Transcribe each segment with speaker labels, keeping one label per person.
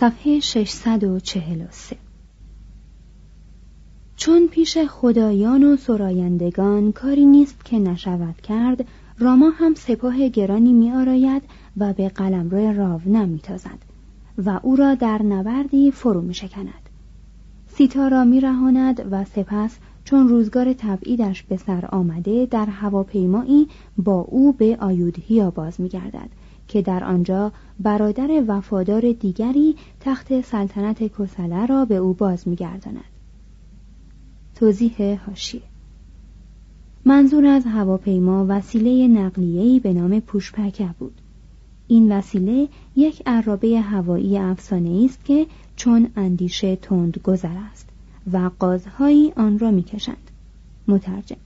Speaker 1: صفحه 643 چون پیش خدایان و سرایندگان کاری نیست که نشود کرد راما هم سپاه گرانی می آراید و به قلمرو راو میتازد و او را در نبردی فرو می شکند سیتا را می رهاند و سپس چون روزگار تبعیدش به سر آمده در هواپیمایی با او به آیودهیا باز می گردد که در آنجا برادر وفادار دیگری تخت سلطنت کسله را به او باز میگرداند. توضیح هاشیه منظور از هواپیما وسیله نقلیه‌ای به نام پوشپکه بود. این وسیله یک عرابه هوایی افسانه است که چون اندیشه تند گذر است و قازهایی آن را می‌کشند. مترجم.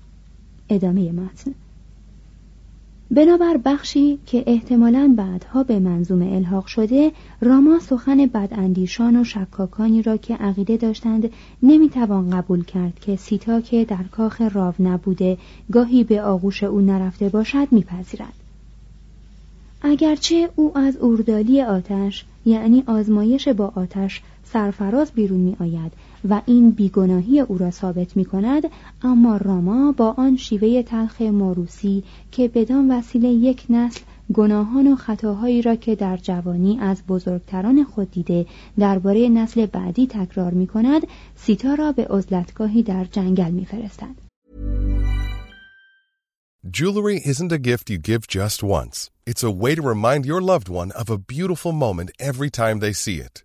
Speaker 1: ادامه متن. بنابر بخشی که احتمالاً بعدها به منظوم الحاق شده راما سخن بداندیشان و شکاکانی را که عقیده داشتند نمی‌توان قبول کرد که سیتا که در کاخ راو نبوده گاهی به آغوش او نرفته باشد میپذیرد. اگرچه او از اوردالی آتش یعنی آزمایش با آتش سرفراز بیرون می آید و این بیگناهی او را ثابت می کند اما راما با آن شیوه تلخ ماروسی که بدان وسیله یک نسل گناهان و خطاهایی را که در جوانی از بزرگتران خود دیده درباره نسل بعدی تکرار می کند سیتا را به عزلتگاهی در جنگل می فرستد.
Speaker 2: Jewelry isn't a gift you give just once. It's a way to remind your loved one of a beautiful moment every time they see it.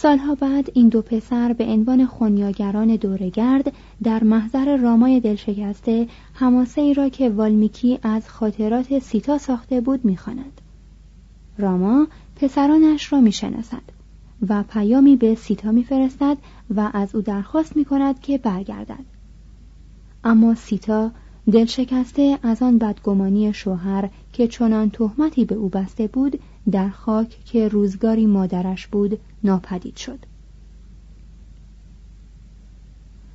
Speaker 1: سالها بعد این دو پسر به عنوان خونیاگران دورگرد در محضر رامای دلشکسته هماسه ای را که والمیکی از خاطرات سیتا ساخته بود می‌خواند. راما پسرانش را می‌شناسد و پیامی به سیتا میفرستد و از او درخواست می کند که برگردد. اما سیتا دلشکسته از آن بدگمانی شوهر که چنان تهمتی به او بسته بود در خاک که روزگاری مادرش بود ناپدید شد.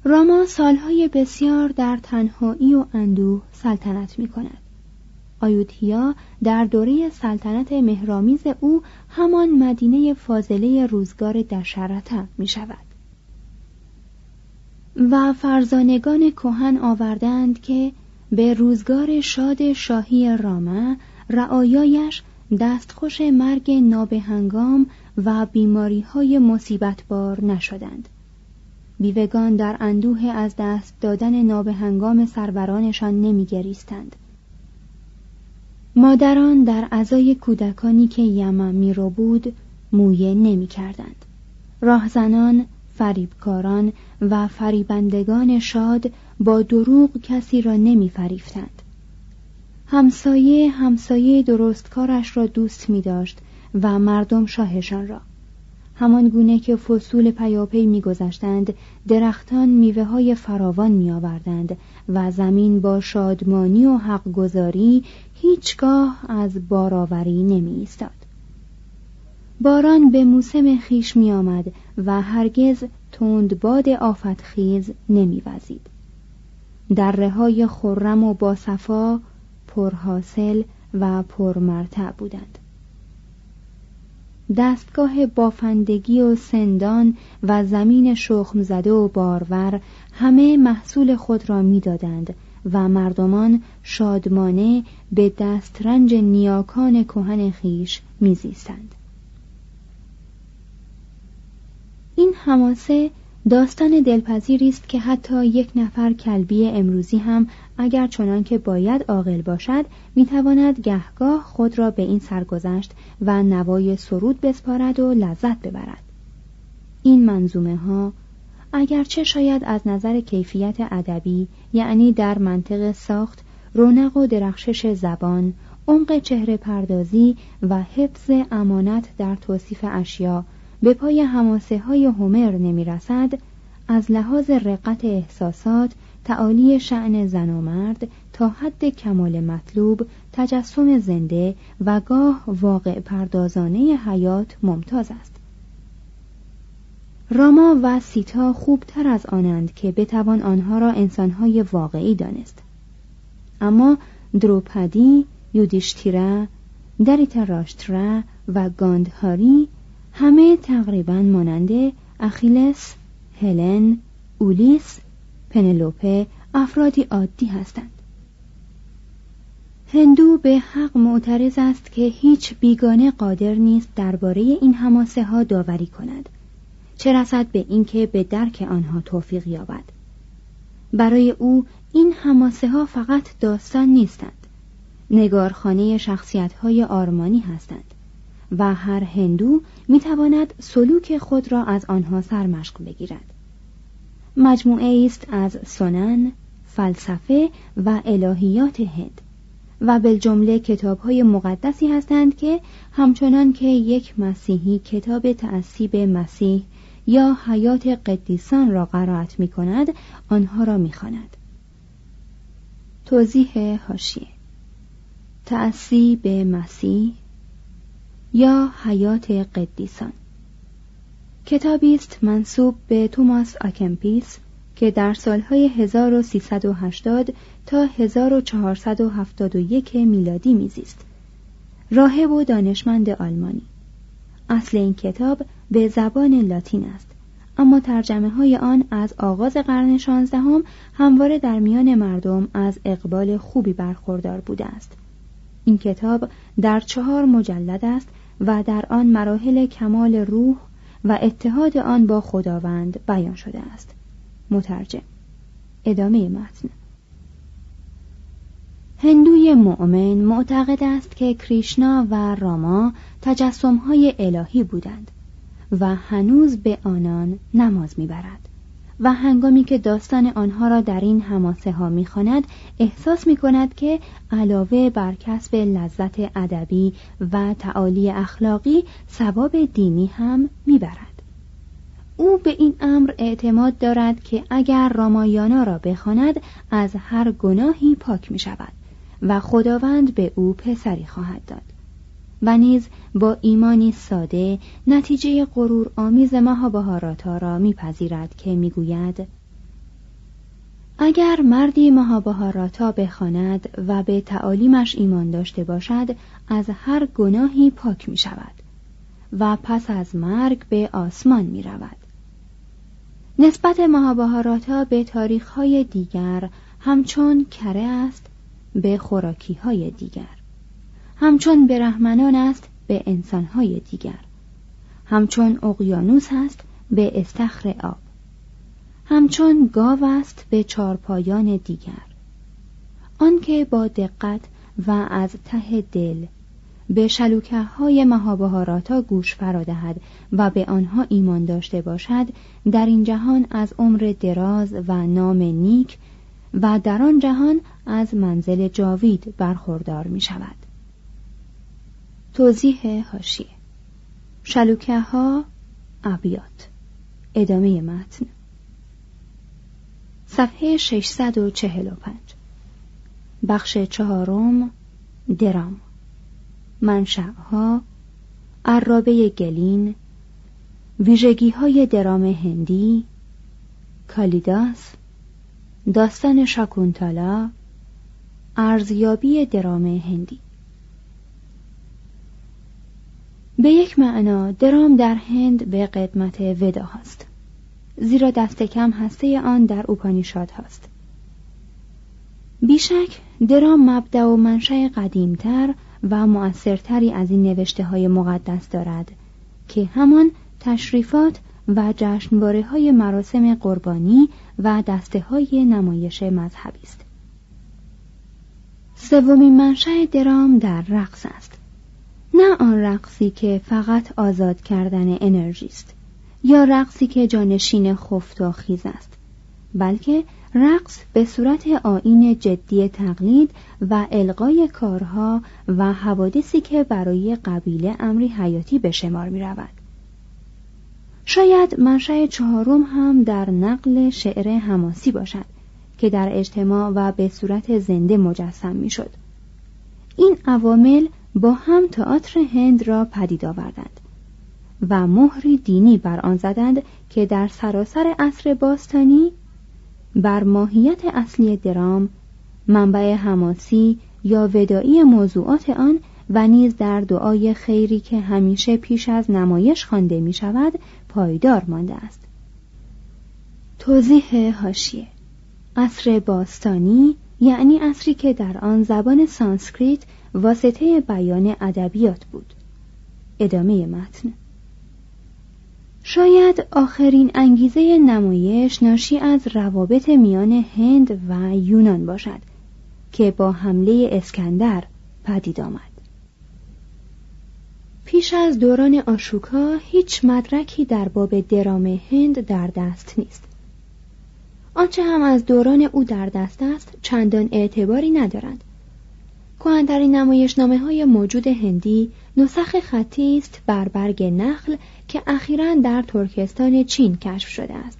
Speaker 1: راما سالهای بسیار در تنهایی و اندوه سلطنت می کند آیوتیا در دوره سلطنت مهرامیز او همان مدینه فاضله روزگار دشرته می شود و فرزانگان کهن آوردند که به روزگار شاد شاهی رامه رعایایش دستخوش مرگ نابهنگام و بیماری های مصیبت نشدند بیوگان در اندوه از دست دادن نابهنگام سرورانشان نمیگریستند مادران در ازای کودکانی که یمن می رو بود مویه نمی کردند. راهزنان، فریبکاران و فریبندگان شاد با دروغ کسی را نمی فریفتند. همسایه همسایه درستکارش را دوست می داشت و مردم شاهشان را همان گونه که فصول پیاپی میگذشتند درختان میوه های فراوان می آوردند و زمین با شادمانی و حقگذاری هیچگاه از باراوری نمی ایستاد. باران به موسم خیش می آمد و هرگز تند باد آفتخیز نمی وزید. در های خرم و باصفا پرحاصل و پرمرتع بودند. دستگاه بافندگی و سندان و زمین شخم زده و بارور همه محصول خود را می‌دادند و مردمان شادمانه به دسترنج نیاکان کهن خیش میزیستند این حماسه داستان دلپذیری است که حتی یک نفر کلبی امروزی هم اگر چنان که باید عاقل باشد می‌تواند گهگاه خود را به این سرگذشت و نوای سرود بسپارد و لذت ببرد. این منظومه ها اگرچه شاید از نظر کیفیت ادبی یعنی در منطق ساخت رونق و درخشش زبان عمق چهره پردازی و حفظ امانت در توصیف اشیا به پای هماسه های هومر نمی رسد از لحاظ رقت احساسات تعالی شعن زن و مرد تا حد کمال مطلوب تجسم زنده و گاه واقع پردازانه حیات ممتاز است. راما و سیتا خوبتر از آنند که بتوان آنها را انسانهای واقعی دانست. اما دروپدی یودیشتیرا دریتراشترا و گاندهاری همه تقریبا مانند اخیلس، هلن، اولیس، پنلوپه افرادی عادی هستند. هندو به حق معترض است که هیچ بیگانه قادر نیست درباره این حماسه ها داوری کند چه رسد به اینکه به درک آنها توفیق یابد برای او این حماسه ها فقط داستان نیستند نگارخانه شخصیت های آرمانی هستند و هر هندو می تواند سلوک خود را از آنها سرمشق بگیرد مجموعه است از سنن، فلسفه و الهیات هند و بالجمله کتاب های مقدسی هستند که همچنان که یک مسیحی کتاب تعصیب مسیح یا حیات قدیسان را قرائت می کند آنها را می خاند. توضیح هاشیه تعصیب مسیح یا حیات قدیسان. کتابی است منصوب به توماس آکمپیس که در سالهای 1380 تا 1471 میلادی میزیست. راهب و دانشمند آلمانی. اصل این کتاب به زبان لاتین است اما ترجمه های آن از آغاز قرن شانزدهم همواره در میان مردم از اقبال خوبی برخوردار بوده است. این کتاب در چهار مجلد است و در آن مراحل کمال روح و اتحاد آن با خداوند بیان شده است. مترجم ادامه متن. هندوی مؤمن معتقد است که کریشنا و راما تجسمهای الهی بودند و هنوز به آنان نماز می‌برد. و هنگامی که داستان آنها را در این هماسه ها می‌خواند احساس می کند که علاوه بر کسب لذت ادبی و تعالی اخلاقی ثواب دینی هم می‌برد. او به این امر اعتماد دارد که اگر رامایانا را بخواند از هر گناهی پاک می شود و خداوند به او پسری خواهد داد. و نیز با ایمانی ساده نتیجه غرور آمیز مهابهاراتا را میپذیرد که می‌گوید اگر مردی مهابهاراتا بخواند و به تعالیمش ایمان داشته باشد از هر گناهی پاک می شود و پس از مرگ به آسمان می رود نسبت مهابهاراتا به تاریخهای دیگر همچون کره است به خوراکی های دیگر. همچون برهمنان است به انسانهای دیگر. همچون اقیانوس است به استخر آب. همچون گاو است به چارپایان دیگر. آنکه با دقت و از ته دل به شلوکه های مهابهاراتا گوش فرادهد و به آنها ایمان داشته باشد در این جهان از عمر دراز و نام نیک و در آن جهان از منزل جاوید برخوردار می شود توضیح هاشیه شلوکه ها ابیات. ادامه متن. صفحه 645 بخش چهارم درام. منشأها عرابه گلین ویژگی های درام هندی کالیداس داستان شاکونتالا ارزیابی درام هندی. به یک معنا درام در هند به قدمت ودا هست زیرا دست کم هسته آن در اوپانیشاد هست بیشک درام مبدع و منشأ قدیمتر و مؤثرتری از این نوشته های مقدس دارد که همان تشریفات و جشنواره های مراسم قربانی و دسته های نمایش مذهبی است. سومین منشأ درام در رقص است. نه آن رقصی که فقط آزاد کردن انرژی است یا رقصی که جانشین خفت و خیز است بلکه رقص به صورت آین جدی تقلید و القای کارها و حوادثی که برای قبیله امری حیاتی به شمار می رود. شاید منشأ چهارم هم در نقل شعر حماسی باشد که در اجتماع و به صورت زنده مجسم می شد. این عوامل با هم تئاتر هند را پدید آوردند و مهری دینی بر آن زدند که در سراسر عصر باستانی بر ماهیت اصلی درام منبع حماسی یا ودایی موضوعات آن و نیز در دعای خیری که همیشه پیش از نمایش خوانده می شود پایدار مانده است. توضیح هاشیه عصر باستانی یعنی عصری که در آن زبان سانسکریت واسطه بیان ادبیات بود. ادامه متن. شاید آخرین انگیزه نمایش ناشی از روابط میان هند و یونان باشد که با حمله اسکندر پدید آمد. پیش از دوران آشوکا هیچ مدرکی در باب درام هند در دست نیست. آنچه هم از دوران او در دست است چندان اعتباری ندارند. کهنترین نمایشنامه های موجود هندی نسخ خطی است بر برگ نخل که اخیرا در ترکستان چین کشف شده است.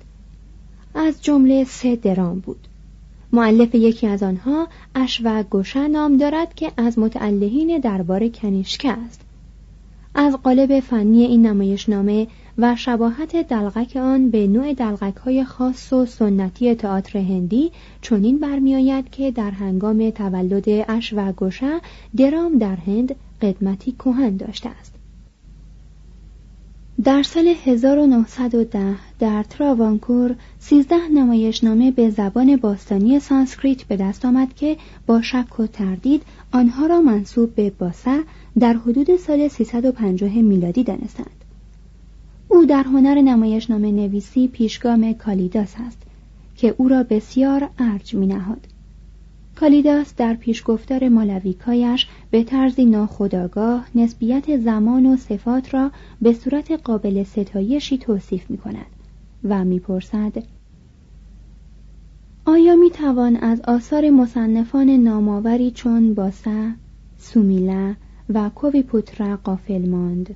Speaker 1: از جمله سه درام بود. معلف یکی از آنها اش و گوشه نام دارد که از متعلهین دربار کنیشکه است. از قالب فنی این نمایشنامه و شباهت دلغک آن به نوع دلغک های خاص و سنتی تئاتر هندی چنین برمیآید که در هنگام تولد اش و گوشه درام در هند قدمتی کهن داشته است در سال 1910 در تراوانکور 13 نمایشنامه به زبان باستانی سانسکریت به دست آمد که با شک و تردید آنها را منصوب به باسه در حدود سال 350 میلادی دانستند. او در هنر نمایشنامه نویسی پیشگام کالیداس است که او را بسیار ارج می نهاد. کالیداس در پیشگفتار مالویکایش به طرزی ناخودآگاه نسبیت زمان و صفات را به صورت قابل ستایشی توصیف می کند و می‌پرسد آیا می توان از آثار مصنفان نامآوری چون باسه، سومیلا و کوی پوترا قافل ماند؟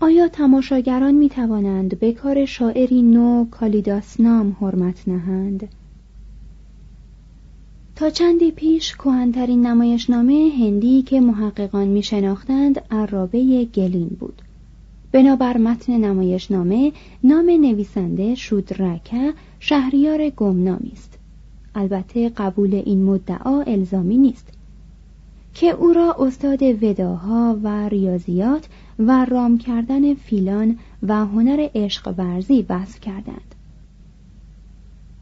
Speaker 1: آیا تماشاگران می توانند به کار شاعری نو کالیداس نام حرمت نهند؟ تا چندی پیش کهنترین نمایشنامه هندی که محققان می شناختند عرابه گلین بود. بنابر متن نمایشنامه نام نویسنده شودرکه شهریار گمنامی است. البته قبول این مدعا الزامی نیست. که او را استاد وداها و ریاضیات و رام کردن فیلان و هنر عشق ورزی وصف کردند.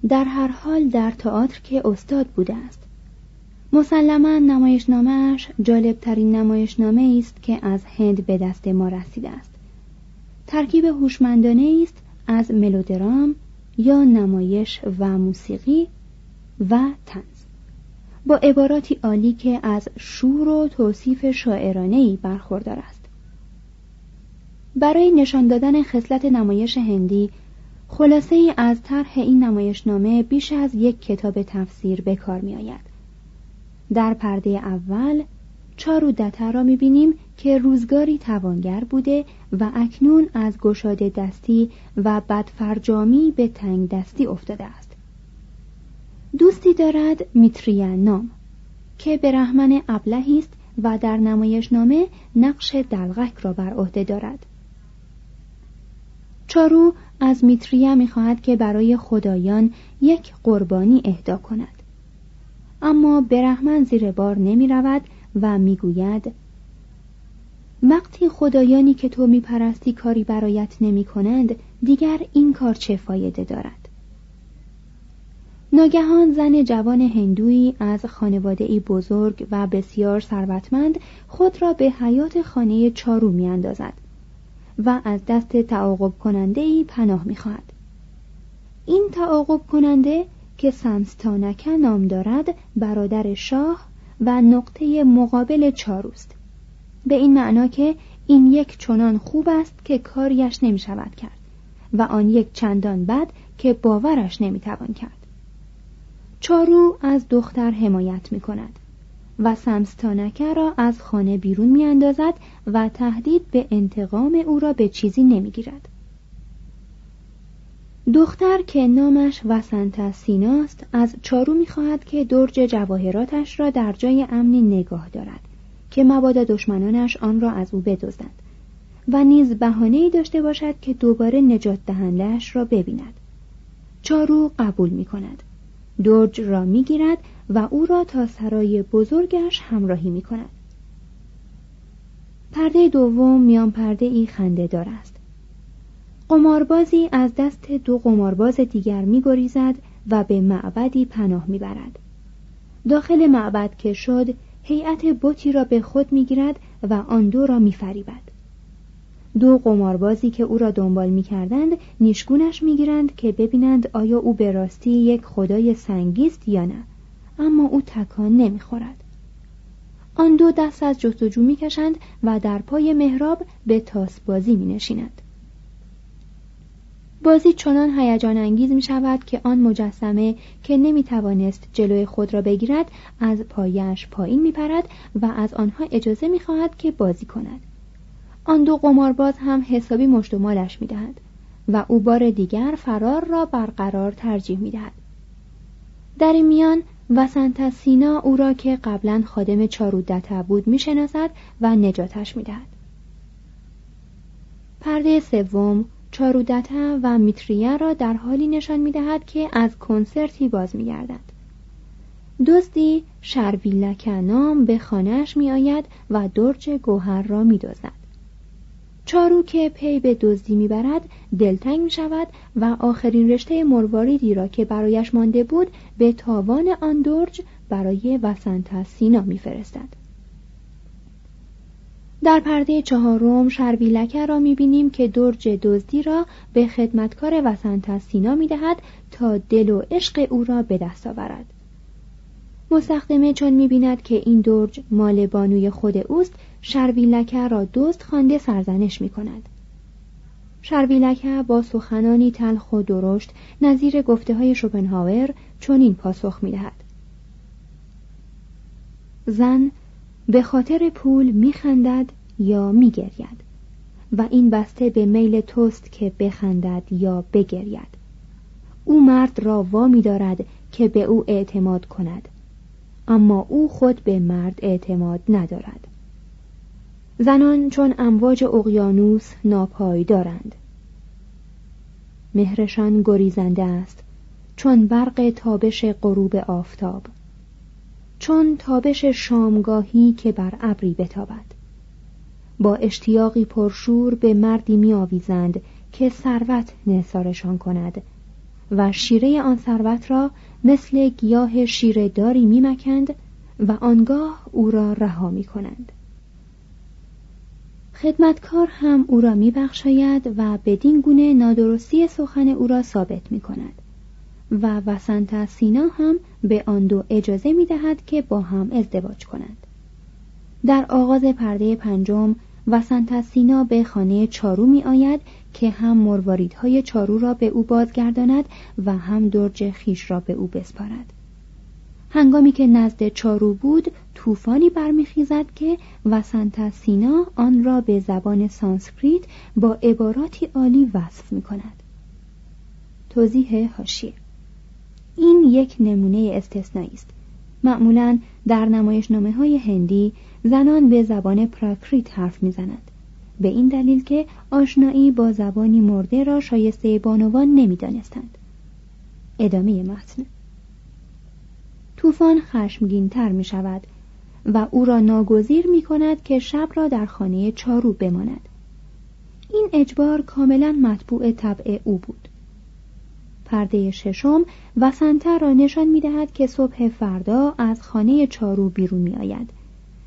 Speaker 1: در هر حال در تئاتر که استاد بوده است. مسلما نمایشنامهاش جالبترین نمایشنامه است که از هند به دست ما رسیده است. ترکیب هوشمندانه است از ملودرام یا نمایش و موسیقی و تنز با عباراتی عالی که از شور و توصیف شاعرانه‌ای برخوردار است. برای نشان دادن خصلت نمایش هندی خلاصه ای از طرح این نمایشنامه بیش از یک کتاب تفسیر به کار می آید. در پرده اول چارو دتا را می بینیم که روزگاری توانگر بوده و اکنون از گشاده دستی و بدفرجامی به تنگ دستی افتاده است. دوستی دارد میتریان نام که به رحمن ابلهی است و در نمایشنامه نقش دلغک را بر عهده دارد. چارو از میتریا می‌خواهد که برای خدایان یک قربانی اهدا کند. اما برهمن زیر بار نمی رود و می‌گوید وقتی خدایانی که تو میپرستی کاری برایت نمی کنند دیگر این کار چه فایده دارد؟ ناگهان زن جوان هندویی از خانواده ای بزرگ و بسیار ثروتمند خود را به حیات خانه چارو میاندازد. و از دست تعاقب کننده ای پناه می‌خواهد. این تعاقب کننده که سمستانکه نام دارد برادر شاه و نقطه مقابل چاروست. به این معنا که این یک چنان خوب است که کاریش نمی شود کرد و آن یک چندان بد که باورش نمی توان کرد. چارو از دختر حمایت می کند و سمستانکه را از خانه بیرون می اندازد و تهدید به انتقام او را به چیزی نمی گیرد. دختر که نامش وسنت سیناست از چارو می‌خواهد که درج جواهراتش را در جای امنی نگاه دارد که مبادا دشمنانش آن را از او بدزدند و نیز بهانه داشته باشد که دوباره نجات دهندهش را ببیند چارو قبول می کند درج را می گیرد و او را تا سرای بزرگش همراهی می کند پرده دوم میان پرده ای خنده دار است قماربازی از دست دو قمارباز دیگر می گریزد و به معبدی پناه می برد. داخل معبد که شد هیئت بوتی را به خود می گیرد و آن دو را می فریبد. دو قماربازی که او را دنبال می کردند نیشگونش می گیرند که ببینند آیا او به راستی یک خدای سنگیست یا نه اما او تکان نمی خورد. آن دو دست از جستجو می کشند و در پای محراب به تاس بازی می نشیند. بازی چنان هیجان انگیز می شود که آن مجسمه که نمی توانست جلوی خود را بگیرد از پایش پایین می پرد و از آنها اجازه می خواهد که بازی کند. آن دو قمارباز هم حسابی مشت و مالش می دهد و او بار دیگر فرار را برقرار ترجیح می دهد. در این میان وسنت سینا او را که قبلا خادم چارودتا بود می‌شناسد و نجاتش می‌دهد. پرده سوم چارودتا و میتریا را در حالی نشان می‌دهد که از کنسرتی باز میگردند دزدی شرویلک نام به خانهاش میآید و درج گوهر را میدزدد چارو که پی به دزدی می‌برد دلتنگ می شود و آخرین رشته مرواریدی را که برایش مانده بود به تاوان آن درج برای وسنت سینا میفرستد. در پرده چهارم شربیلکه را می‌بینیم که درج دزدی را به خدمتکار وسنت سینا می‌دهد تا دل و عشق او را به دست آورد. مستخدمه چون می‌بیند که این درج مال بانوی خود اوست شرویلکه را دوست خوانده سرزنش می کند. شرویلکه با سخنانی تلخ و درشت نظیر گفته های شوپنهاور چنین پاسخ می دهد. زن به خاطر پول می خندد یا می گرید و این بسته به میل توست که بخندد یا بگرید او مرد را وامی دارد که به او اعتماد کند اما او خود به مرد اعتماد ندارد زنان چون امواج اقیانوس ناپایدارند مهرشان گریزنده است چون برق تابش غروب آفتاب چون تابش شامگاهی که بر ابری بتابد. با اشتیاقی پرشور به مردی می آویزند که ثروت نثارشان کند و شیره آن ثروت را مثل گیاه شیره داری می مکند و آنگاه او را رها می کنند خدمتکار هم او را میبخشاید و بدین گونه نادرستی سخن او را ثابت می کند و وسنت سینا هم به آن دو اجازه می دهد که با هم ازدواج کنند. در آغاز پرده پنجم وسنت سینا به خانه چارو می آید که هم مرواریدهای چارو را به او بازگرداند و هم درج خیش را به او بسپارد. هنگامی که نزد چارو بود طوفانی برمیخیزد که وسنت سینا آن را به زبان سانسکریت با عباراتی عالی وصف می کند توضیح حاشیه این یک نمونه استثنایی است. معمولا در نمایشنامه های هندی زنان به زبان پراکریت حرف می‌زنند به این دلیل که آشنایی با زبانی مرده را شایسته بانوان نمی‌دانستند. ادامه متن. طوفان خشمگینتر می شود و او را ناگزیر می کند که شب را در خانه چارو بماند. این اجبار کاملا مطبوع طبع او بود. پرده ششم وسنته را نشان می دهد که صبح فردا از خانه چارو بیرون می آید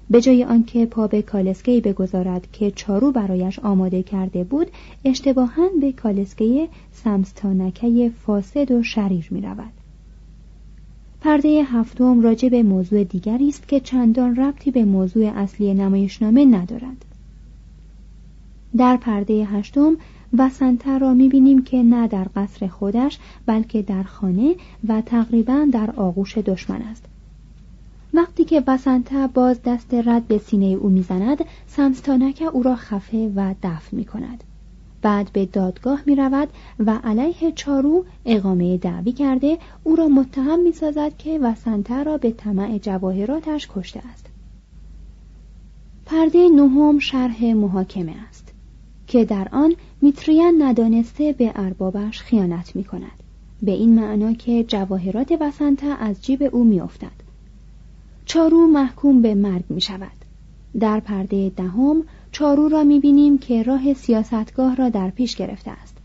Speaker 1: به جای آنکه پا به کالسکه بگذارد که چارو برایش آماده کرده بود اشتباها به کالسکه سمستانکه فاسد و شریر می رود. پرده هفتم راجع به موضوع دیگری است که چندان ربطی به موضوع اصلی نمایشنامه ندارد. در پرده هشتم وسنته را می‌بینیم که نه در قصر خودش بلکه در خانه و تقریبا در آغوش دشمن است. وقتی که بسنته باز دست رد به سینه او می‌زند سمستانک او را خفه و دفن می کند. بعد به دادگاه می رود و علیه چارو اقامه دعوی کرده او را متهم می سازد که وسنته را به طمع جواهراتش کشته است. پرده نهم شرح محاکمه است که در آن میتریان ندانسته به اربابش خیانت می کند. به این معنا که جواهرات وسنته از جیب او میافتد. چارو محکوم به مرگ می شود. در پرده دهم چارو را می بینیم که راه سیاستگاه را در پیش گرفته است.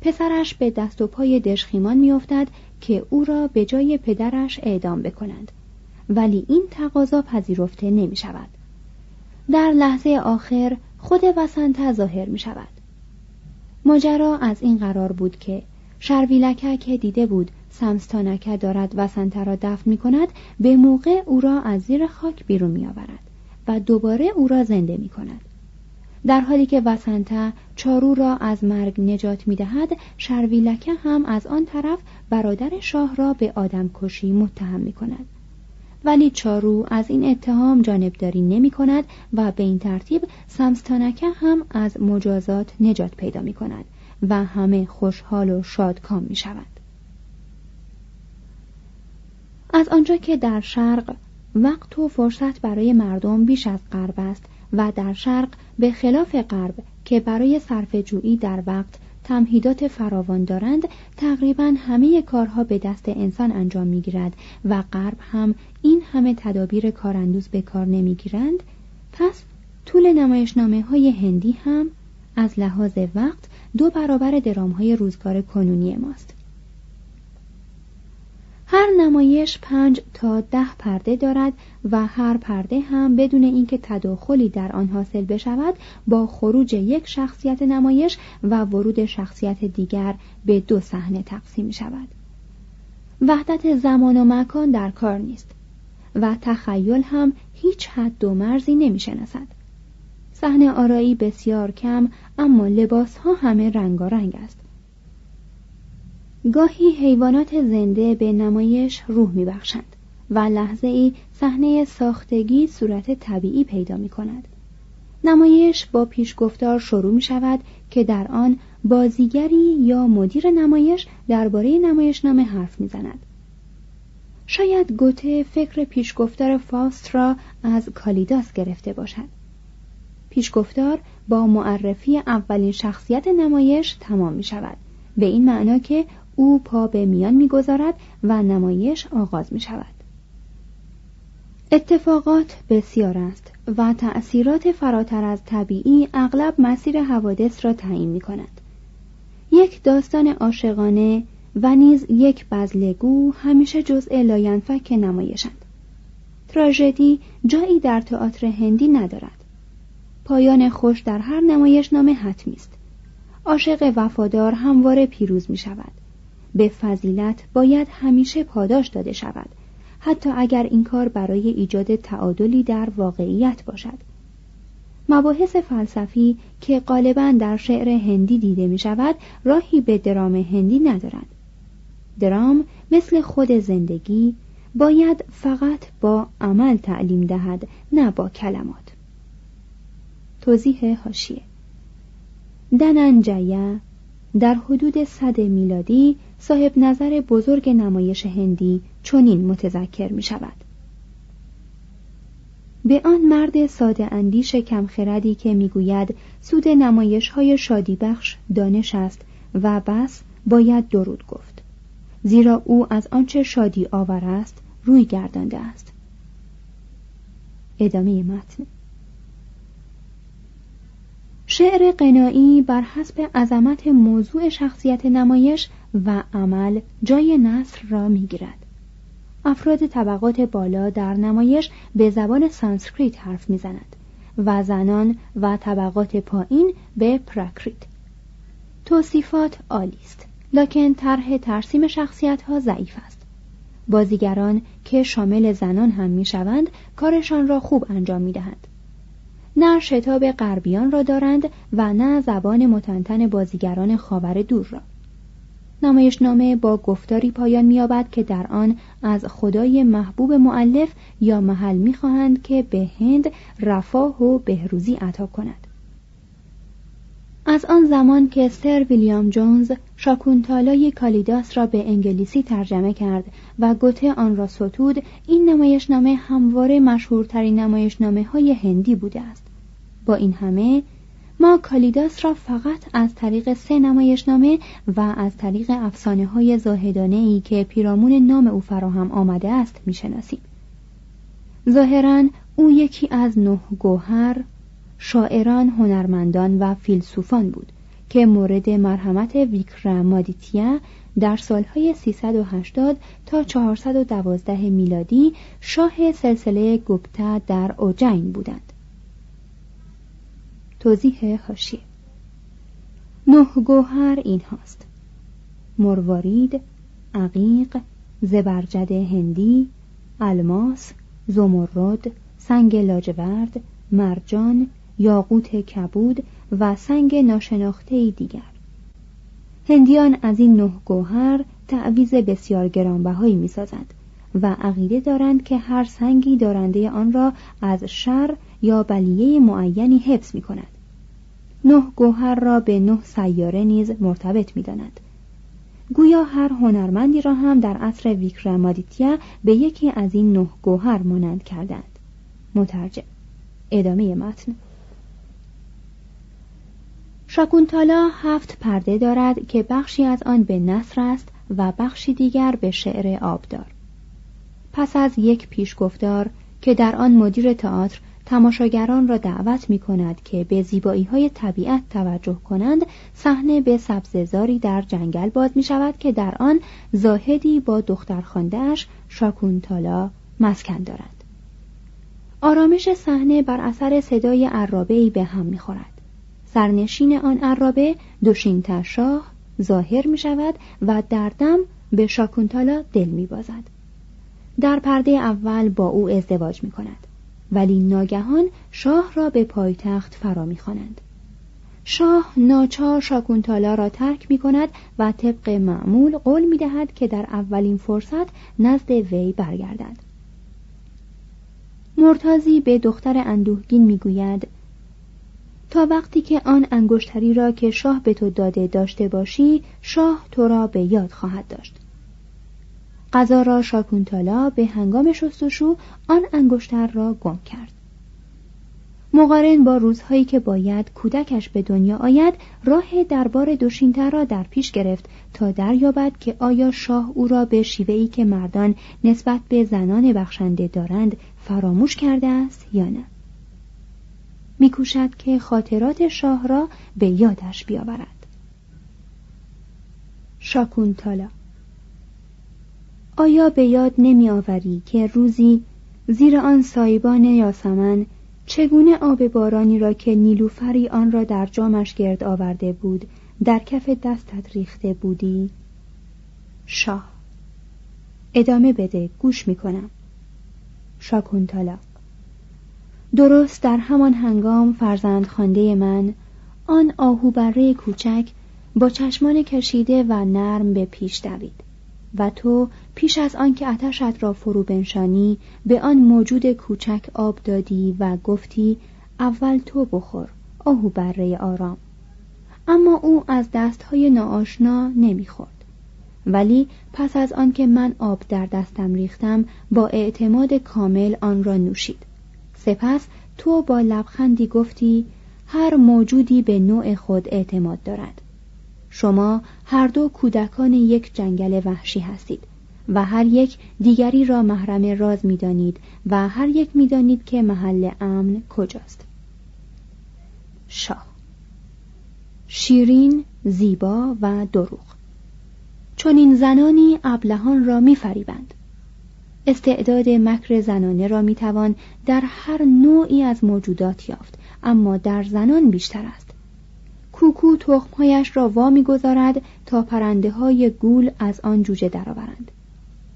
Speaker 1: پسرش به دست و پای دشخیمان می افتد که او را به جای پدرش اعدام بکنند. ولی این تقاضا پذیرفته نمی شود. در لحظه آخر خود وسنت ظاهر می شود. ماجرا از این قرار بود که شرویلکه که دیده بود سمستانکه دارد وسنته را دفن می کند به موقع او را از زیر خاک بیرون می آورد و دوباره او را زنده می کند. در حالی که وسنته چارو را از مرگ نجات می دهد شرویلکه هم از آن طرف برادر شاه را به آدم کشی متهم می کند. ولی چارو از این اتهام جانبداری نمی کند و به این ترتیب سمستانکه هم از مجازات نجات پیدا می کند و همه خوشحال و شادکام می شود. از آنجا که در شرق وقت و فرصت برای مردم بیش از غرب است و در شرق به خلاف غرب که برای صرف جویی در وقت تمهیدات فراوان دارند تقریبا همه کارها به دست انسان انجام می‌گیرد و غرب هم این همه تدابیر کاراندوز به کار نمی‌گیرند. پس طول نمایشنامه های هندی هم از لحاظ وقت دو برابر درام های روزگار کنونی ماست. هر نمایش پنج تا ده پرده دارد و هر پرده هم بدون اینکه تداخلی در آن حاصل بشود با خروج یک شخصیت نمایش و ورود شخصیت دیگر به دو صحنه تقسیم شود. وحدت زمان و مکان در کار نیست و تخیل هم هیچ حد و مرزی نمی شناسد. صحنه آرایی بسیار کم اما لباس ها همه رنگارنگ است. گاهی حیوانات زنده به نمایش روح میبخشند و لحظه ای صحنه ساختگی صورت طبیعی پیدا می کند. نمایش با پیشگفتار شروع می شود که در آن بازیگری یا مدیر نمایش درباره نمایشنامه حرف می‌زند. شاید گوته فکر پیشگفتار فاست را از کالیداس گرفته باشد. پیشگفتار با معرفی اولین شخصیت نمایش تمام می شود. به این معنا که او پا به میان می‌گذارد و نمایش آغاز می شود. اتفاقات بسیار است و تأثیرات فراتر از طبیعی اغلب مسیر حوادث را تعیین می کند. یک داستان عاشقانه و نیز یک بزلگو همیشه جزء لاینفک نمایشند. تراژدی جایی در تئاتر هندی ندارد. پایان خوش در هر نمایش نامه حتمی است. عاشق وفادار همواره پیروز می شود. به فضیلت باید همیشه پاداش داده شود حتی اگر این کار برای ایجاد تعادلی در واقعیت باشد. مباحث فلسفی که غالبا در شعر هندی دیده می شود راهی به درام هندی ندارد. درام مثل خود زندگی باید فقط با عمل تعلیم دهد نه با کلمات. توضیح هاشیه دننجیا در حدود صد میلادی صاحب نظر بزرگ نمایش هندی چنین متذکر می شود به آن مرد ساده اندیش کمخردی که می‌گوید سود نمایش های شادی بخش دانش است و بس باید درود گفت. زیرا او از آنچه شادی آور است روی گردانده است. ادامه متن. شعر غنایی بر حسب عظمت موضوع شخصیت نمایش و عمل جای نثر را می‌گیرد. افراد طبقات بالا در نمایش به زبان سانسکریت حرف می‌زنند و زنان و طبقات پایین به پراکریت. توصیفات عالی است لکن طرح ترسیم شخصیت ها ضعیف است. بازیگران که شامل زنان هم می‌شوند کارشان را خوب انجام می‌دهند. نه شتاب غربیان را دارند و نه زبان متنتن بازیگران خاور دور را. نمایشنامه با گفتاری پایان می‌یابد که در آن از خدای محبوب معلف یا محل می‌خواهند که به هند رفاه و بهروزی عطا کند. از آن زمان که سر ویلیام جونز شاکونتالای کالیداس را به انگلیسی ترجمه کرد و گوته آن را ستود این نمایشنامه همواره مشهورترین نمایشنامه های هندی بوده است. این همه ما کالیداس را فقط از طریق سه نمایشنامه و از طریق افسانه های زاهدانه ای که پیرامون نام او فراهم آمده است می‌شناسیم. ظاهرا او یکی از نه گوهر شاعران هنرمندان و فیلسوفان بود که مورد مرحمت ویکرامادیتیا در سالهای 380 تا 412 میلادی شاه سلسله گپتا در اوجین بودند. توضیح حاشیه نه گوهر این هاست. مروارید عقیق زبرجد هندی الماس زمرد سنگ لاجورد مرجان یاقوت کبود و سنگ ناشناخته دیگر. هندیان از این نه گوهر تعویز بسیار گرانبهایی می‌سازند. و عقیده دارند که هر سنگی دارنده آن را از شر یا بلیه معینی حفظ می کند نه گوهر را به نه سیاره نیز مرتبط می داند. گویا هر هنرمندی را هم در عصر ویکرامادیتیا به یکی از این نه گوهر مانند کردند. مترجم. ادامه متن. شاکونتالا هفت پرده دارد که بخشی از آن به نصر است و بخشی دیگر به شعر آبدار پس از یک پیشگفتار که در آن مدیر تئاتر تماشاگران را دعوت می کند که به زیبایی های طبیعت توجه کنند صحنه به سبززاری در جنگل باز می شود که در آن زاهدی با دختر خاندهاش شاکونتالا مسکن دارند آرامش صحنه بر اثر صدای عرابه به هم می خورد سرنشین آن عرابه دوشین شاه ظاهر می شود و در دم به شاکونتالا دل می بازد. در پرده اول با او ازدواج می کند ولی ناگهان شاه را به پایتخت فرا می‌خوانند. شاه ناچار شاکونتالا را ترک می کند و طبق معمول قول می دهد که در اولین فرصت نزد وی برگردد. مرتازی به دختر اندوهگین می گوید تا وقتی که آن انگشتری را که شاه به تو داده داشته باشی شاه تو را به یاد خواهد داشت. غذا را شاکونتالا به هنگام شستشو آن انگشتر را گم کرد. مقارن با روزهایی که باید کودکش به دنیا آید راه دربار دوشینتر را در پیش گرفت تا دریابد که آیا شاه او را به شیوهی که مردان نسبت به زنان بخشنده دارند فراموش کرده است یا نه؟ میکوشد که خاطرات شاه را به یادش بیاورد. شاکونتالا آیا به یاد نمی آوری که روزی زیر آن سایبان یاسمن چگونه آب بارانی را که نیلوفری آن را در جامش گرد آورده بود در کف دستت ریخته بودی؟ شاه. ادامه بده گوش می‌کنم شاکونتالا. درست در همان هنگام فرزند خانده من آن آهوبره کوچک با چشمان کشیده و نرم به پیش دوید. و تو پیش از آنکه آتشت را فرو بنشانی به آن موجود کوچک آب دادی و گفتی اول تو بخور آهوبره آرام. اما او از دستهای ناآشنا نمی‌خورد. ولی پس از آنکه من آب در دستم ریختم با اعتماد کامل آن را نوشید. سپس تو با لبخندی گفتی هر موجودی به نوع خود اعتماد دارد. شما هر دو کودکان یک جنگل وحشی هستید و هر یک دیگری را محرم راز می‌دانید و هر یک می‌دانید که محل امن کجاست. شاه. شیرین زیبا و دروغ. چون این زنانی ابلهان را میفریبند. استعداد مکر زنانه را می‌توان در هر نوعی از موجودات یافت اما در زنان بیشتر است. کوکو تخمهایش را وا می‌گذارد تا پرنده های گول از آن جوجه درآورند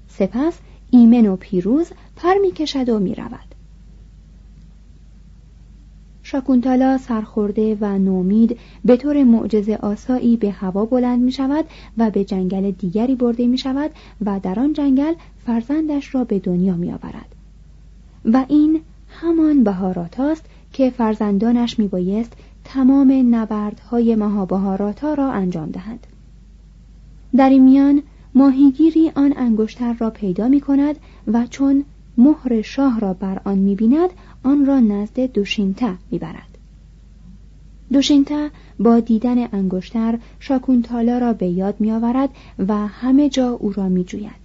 Speaker 1: سپس ایمن و پیروز پر می‌کشد و می‌رود شاکونتالا سرخورده و نومید به طور معجزه آسایی به هوا بلند می شود و به جنگل دیگری برده می شود و در آن جنگل فرزندش را به دنیا می آورد. و این همان بهارات است که فرزندانش می بایست تمام نبردهای مهابهاراتا را انجام دهند. در این میان ماهیگیری آن انگشتر را پیدا می کند و چون مهر شاه را بر آن می بیند آن را نزد دوشینتا می برد. دوشینتا با دیدن انگشتر شاکونتالا را به یاد می آورد و همه جا او را می جوید.